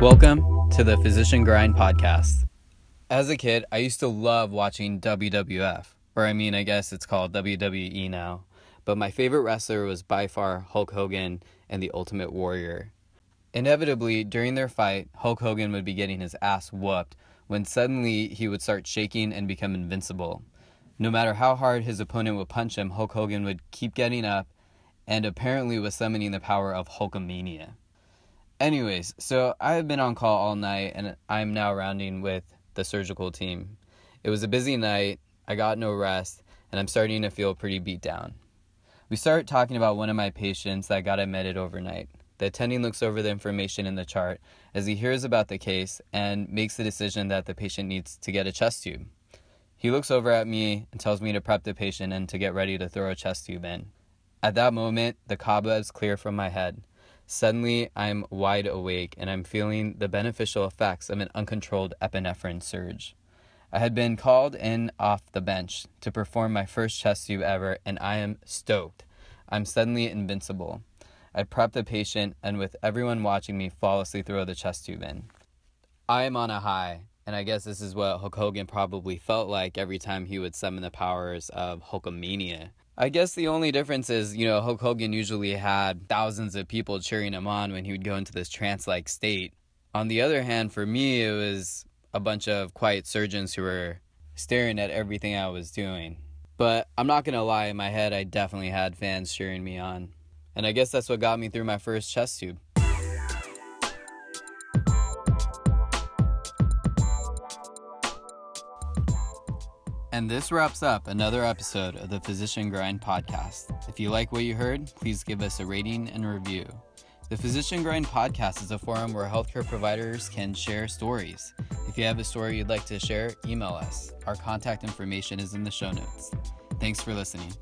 Welcome to the Physician Grind podcast. As a kid, I used to love watching WWF, or I mean, I guess it's called WWE now. But my favorite wrestler was by far Hulk Hogan and the Ultimate Warrior. Inevitably, during their fight, Hulk Hogan would be getting his ass whooped when suddenly he would start shaking and become invincible. No matter how hard his opponent would punch him, Hulk Hogan would keep getting up and apparently was summoning the power of Hulkamania. Anyways, so I have been on call all night and I'm now rounding with the surgical team. It was a busy night, I got no rest, and I'm starting to feel pretty beat down. We start talking about one of my patients that got admitted overnight. The attending looks over the information in the chart as he hears about the case and makes the decision that the patient needs to get a chest tube. He looks over at me and tells me to prep the patient and to get ready to throw a chest tube in. At that moment, the cobwebs clear from my head. Suddenly, I'm wide awake and I'm feeling the beneficial effects of an uncontrolled epinephrine surge. I had been called in off the bench to perform my first chest tube ever, and I am stoked. I'm suddenly invincible. I prep the patient, and with everyone watching me flawlessly throw the chest tube in. I am on a high, and I guess this is what Hulk Hogan probably felt like every time he would summon the powers of Hulkamania. I guess the only difference is, you know, Hulk Hogan usually had thousands of people cheering him on when he would go into this trance like state. On the other hand, for me, it was a bunch of quiet surgeons who were staring at everything I was doing. But I'm not going to lie, in my head, I definitely had fans cheering me on. And I guess that's what got me through my first chest tube. And this wraps up another episode of the Physician Grind podcast. If you like what you heard, please give us a rating and review. The Physician Grind podcast is a forum where healthcare providers can share stories. If you have a story you'd like to share, email us. Our contact information is in the show notes. Thanks for listening.